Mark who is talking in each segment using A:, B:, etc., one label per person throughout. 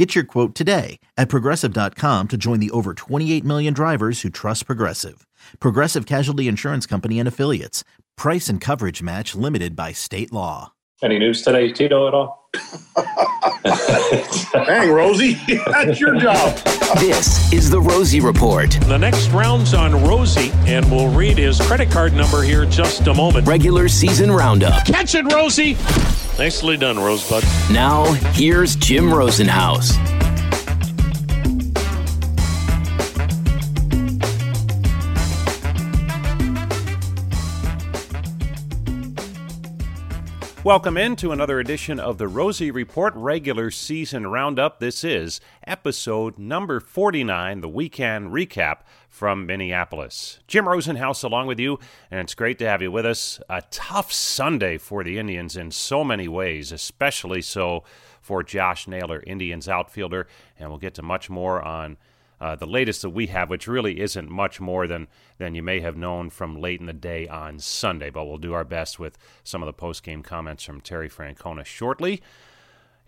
A: Get your quote today at progressive.com to join the over 28 million drivers who trust Progressive. Progressive Casualty Insurance Company and Affiliates. Price and coverage match limited by state law.
B: Any news today, Tito, at all?
C: Dang, Rosie, that's your job.
D: This is the Rosie Report.
E: The next round's on Rosie, and we'll read his credit card number here in just a moment.
D: Regular season roundup.
E: Catch it, Rosie! Nicely done, Rosebud.
D: Now, here's Jim Rosenhaus.
E: Welcome into another edition of the Rosie Report regular season roundup. This is episode number 49, the weekend recap from Minneapolis. Jim Rosenhaus along with you, and it's great to have you with us. A tough Sunday for the Indians in so many ways, especially so for Josh Naylor, Indians outfielder, and we'll get to much more on uh, the latest that we have, which really isn't much more than, than you may have known from late in the day on Sunday, but we'll do our best with some of the post game comments from Terry Francona shortly.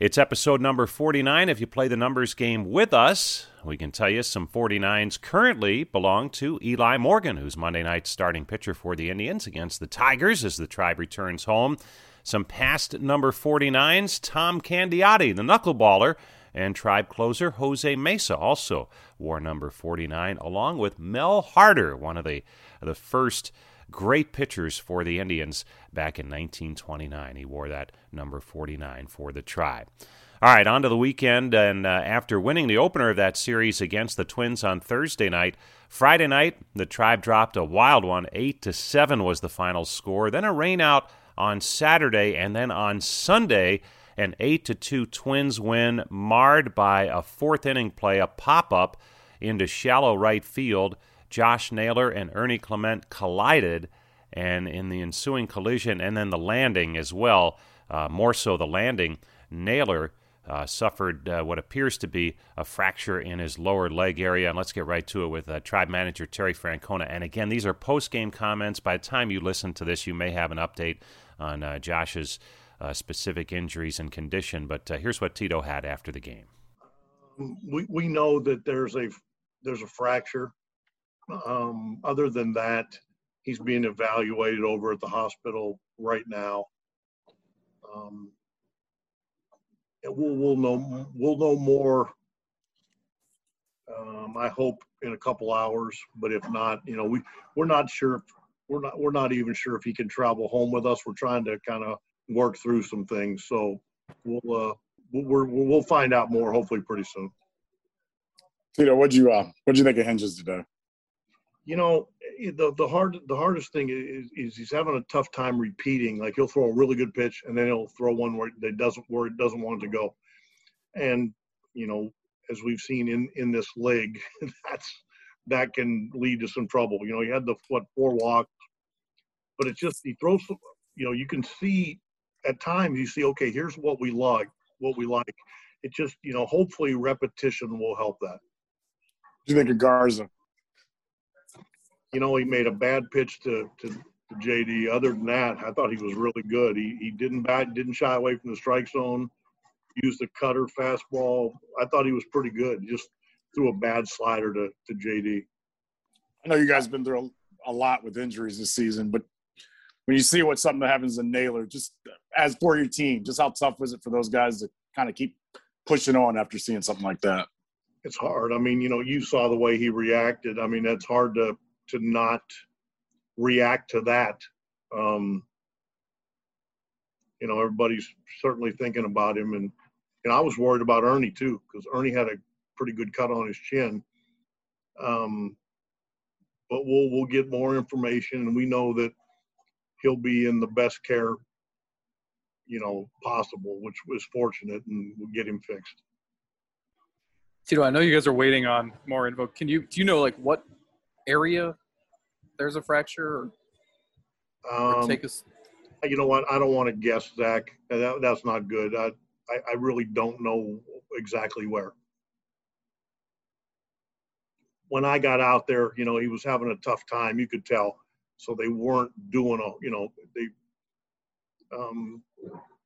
E: It's episode number 49. If you play the numbers game with us, we can tell you some 49s currently belong to Eli Morgan, who's Monday night's starting pitcher for the Indians against the Tigers as the tribe returns home. Some past number 49s, Tom Candiotti, the knuckleballer, and tribe closer Jose Mesa also wore number 49, along with Mel Harder, one of the, the first great pitchers for the Indians back in 1929. He wore that number 49 for the tribe. All right, on to the weekend. And uh, after winning the opener of that series against the Twins on Thursday night, Friday night the Tribe dropped a wild one. Eight to seven was the final score. Then a rainout on Saturday, and then on Sunday an 8 to 2 Twins win, marred by a fourth inning play, a pop up into shallow right field. Josh Naylor and Ernie Clement collided, and in the ensuing collision and then the landing as well, uh, more so the landing, Naylor. Uh, suffered uh, what appears to be a fracture in his lower leg area. And let's get right to it with uh, tribe manager Terry Francona. And again, these are post game comments. By the time you listen to this, you may have an update on uh, Josh's uh, specific injuries and condition. But here's what Tito had after the game.
C: We we know that there's a there's a fracture. Um, other than that, he's being evaluated over at the hospital right now. Um, we'll we'll know we'll know more. Um, I hope in a couple hours, but if not, you know, we we're not sure. If, we're not we're not even sure if he can travel home with us. We're trying to kind of work through some things. So we'll uh, we'll we'll find out more hopefully pretty soon.
F: Tito, what'd you uh, what'd you think of Hentges today?
C: You know, eh, the the hard the hardest thing is, is he's having a tough time repeating. Like he'll throw a really good pitch and then he'll throw one where it doesn't where it doesn't want to go. And you know, as we've seen in in this leg that's that can lead to some trouble. You know, he had the what four walks, but it's just he throws. You know, you can see at times you see, okay, here's what we like, what we like. It just, you know, hopefully repetition will help that.
F: You think of Garza?
C: You know, he made a bad pitch to, to, to JD. Other than that, I thought he was really good. He, he didn't bat, didn't shy away from the strike zone, used the cutter fastball. I thought he was pretty good. Just threw a bad slider to, to JD.
F: I know you guys have been through a lot with injuries this season, but when you see what something that happens in Naylor, just as for your team, just how tough was it for those guys to kind of keep pushing on after seeing something like that?
C: It's hard. I mean, you know, you saw the way he reacted. I mean, that's hard to to not react to that. Um, you know, everybody's certainly thinking about him, and and I was worried about Ernie too because Ernie had a pretty good cut on his chin. Um, but we'll we'll get more information, and we know that he'll be in the best care, you know, possible, which was fortunate, and we'll get him fixed.
G: Tito, I know you guys are waiting on more info. Can you do you know like what area there's a fracture? Or?
C: Um,
G: Take us.
C: you know what? I don't want to guess, Zach. That, that's not good. I, I, I really don't know exactly where. When I got out there, you know, he was having a tough time. You could tell. So they weren't doing a, you know, they. Um,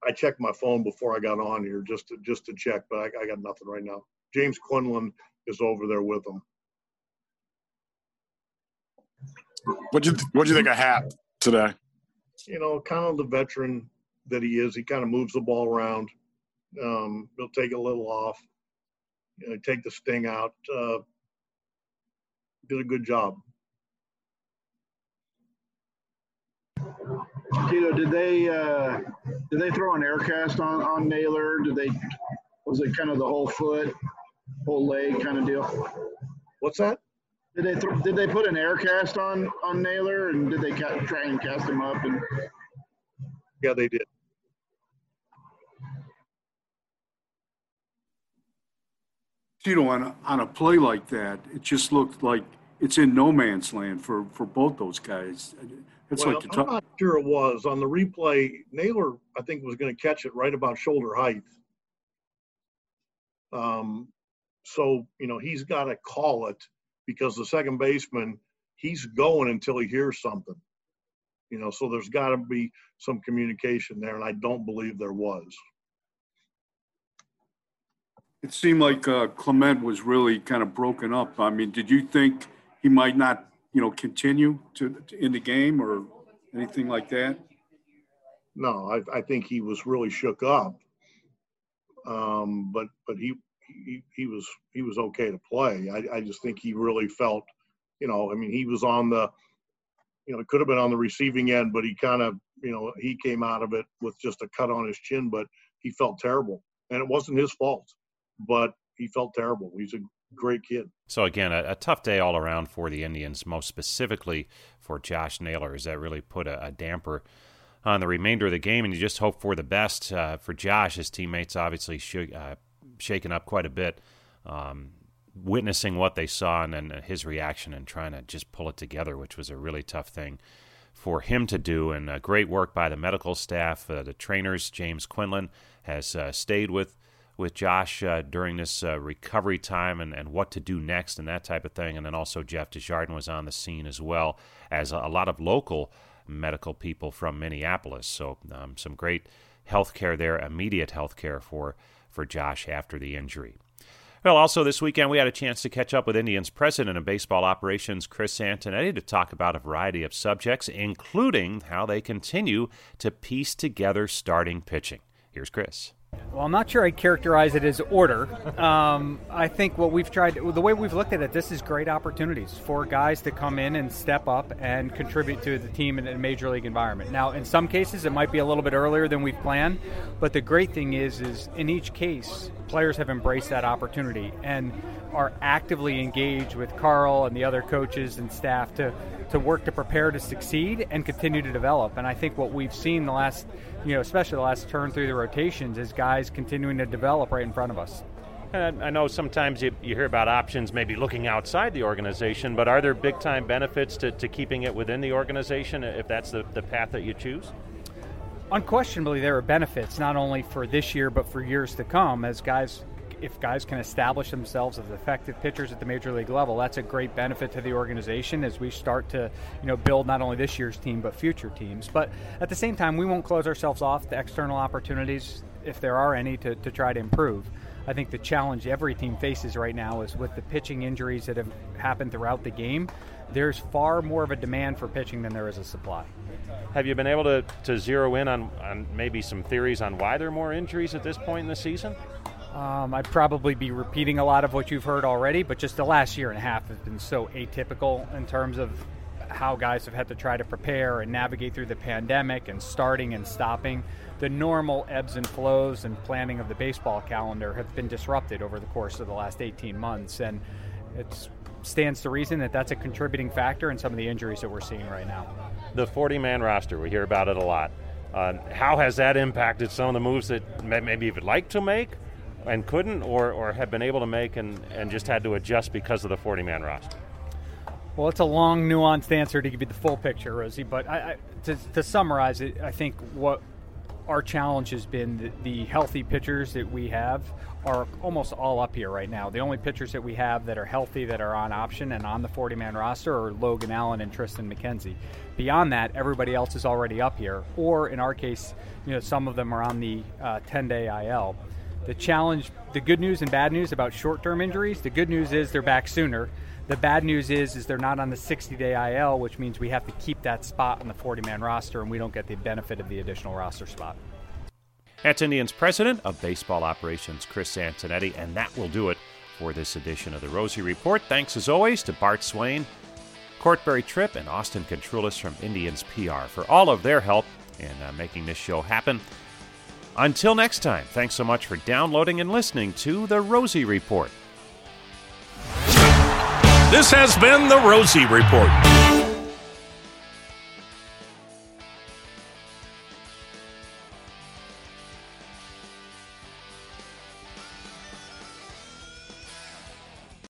C: I checked my phone before I got on here just to just to check, but I, I got nothing right now. James Quinlan is over there with them.
F: What you What you think of Hap today?
C: you know, kind of the veteran that he is, he kind of moves the ball around. Um, he'll take a little off, you know, take the sting out. Uh, did a good job.
H: Tito, did they uh, did they throw an air cast on on Naylor? Did they was it kind of the whole foot, whole leg kind of deal?
C: What's that?
H: Did they th- did they put an air cast on on Naylor and did they ca- try and cast him up and
C: Yeah, they did.
I: Tito, on a, on a play like that, it just looked like it's in no man's land for, for both those guys. It's
C: well,
I: like the
C: I'm not sure it was on the replay. Naylor, I think, was going to catch it right about shoulder height. Um, so you know he's got to call it because the second baseman he's going until he hears something. You know, so there's got to be some communication there, and I don't believe there was.
I: it seemed like uh, Clement was really kind of broken up. I mean, did you think he might not, you know, continue to, to in the game or anything like that?
C: No, I, I think he was really shook up. Um, but but he, he was he was okay to play. I, I just think he really felt, you know, I mean he was on the, you know, it could have been on the receiving end, but he kind of, you know, he came out of it with just a cut on his chin, but he felt terrible, and it wasn't his fault, but he felt terrible. He's a great kid.
E: So again, a, a tough day all around for the Indians, most specifically for Josh Naylor, as that really put a, a damper on the remainder of the game. And you just hope for the best uh, for Josh. His teammates obviously sh- uh, shaken up quite a bit, um, witnessing what they saw and then his reaction and trying to just pull it together, which was a really tough thing for him to do. And uh, great work by the medical staff, uh, the trainers. James Quinlan has uh, stayed with with Josh uh, during this uh, recovery time and, and what to do next and that type of thing. And then also Jeff Desjardins was on the scene as well as a, a lot of local medical people from Minneapolis. So um, some great health care there, immediate health care for, for Josh after the injury. Well, also this weekend, we had a chance to catch up with Indians president of baseball operations, Chris Antonetti, to talk about a variety of subjects, including how they continue to piece together starting pitching. Here's Chris.
J: Well, I'm not sure I'd characterize it as order. Um, I think what we've tried, the way we've looked at it, this is great opportunities for guys to come in and step up and contribute to the team in a major league environment. Now, in some cases, it might be a little bit earlier than we've planned, but the great thing is, is in each case, players have embraced that opportunity and are actively engaged with Carl and the other coaches and staff to to work to prepare to succeed and continue to develop. And I think what we've seen the last, you know, especially the last turn through the rotations is guys continuing to develop right in front of us.
E: And I know sometimes you, you hear about options maybe looking outside the organization, but are there big time benefits to, to keeping it within the organization if that's the, the path that you choose?
J: Unquestionably, there are benefits not only for this year but for years to come as guys if guys can establish themselves as effective pitchers at the major league level, that's a great benefit to the organization as we start to, you know, build not only this year's team but future teams. But at the same time, we won't close ourselves off to external opportunities if there are any to, to try to improve. I think the challenge every team faces right now is with the pitching injuries that have happened throughout the game. There's far more of a demand for pitching than there is a supply.
E: Have you been able to, to zero in on, on maybe some theories on why there are more injuries at this point in the season?
J: Um, I'd probably be repeating a lot of what you've heard already, but just the last year and a half has been so atypical in terms of how guys have had to try to prepare and navigate through the pandemic and starting and stopping. The normal ebbs and flows and planning of the baseball calendar have been disrupted over the course of the last 18 months, and it stands to reason that that's a contributing factor in some of the injuries that we're seeing right now.
E: The 40 man roster, we hear about it a lot. Uh, how has that impacted some of the moves that maybe you would like to make? And couldn't or, or have been able to make and, and just had to adjust because of the 40 man roster?
J: Well, it's a long, nuanced answer to give you the full picture, Rosie. But I, I, to, to summarize it, I think what our challenge has been the, the, healthy pitchers that we have are almost all up here right now. The only pitchers that we have that are healthy that are on option and on the 40 man roster are Logan Allen and Triston McKenzie. Beyond that, everybody else is already up here, or in our case, you know, some of them are on the 10 uh, day IL. The challenge, the good news and bad news about short term injuries the good news is they're back sooner. The bad news is is they're not on the 60-day IL, which means we have to keep that spot on the 40-man roster, and we don't get the benefit of the additional roster spot.
E: That's Indians president of baseball operations, Chris Antonetti, and that will do it for this edition of the Rosie Report. Thanks as always to Bart Swain, Court Berry-Tripp, and Austin Contrulis from Indians PR for all of their help in uh, making this show happen. Until next time, thanks so much for downloading and listening to the Rosie Report.
K: This has been the Rosie Report.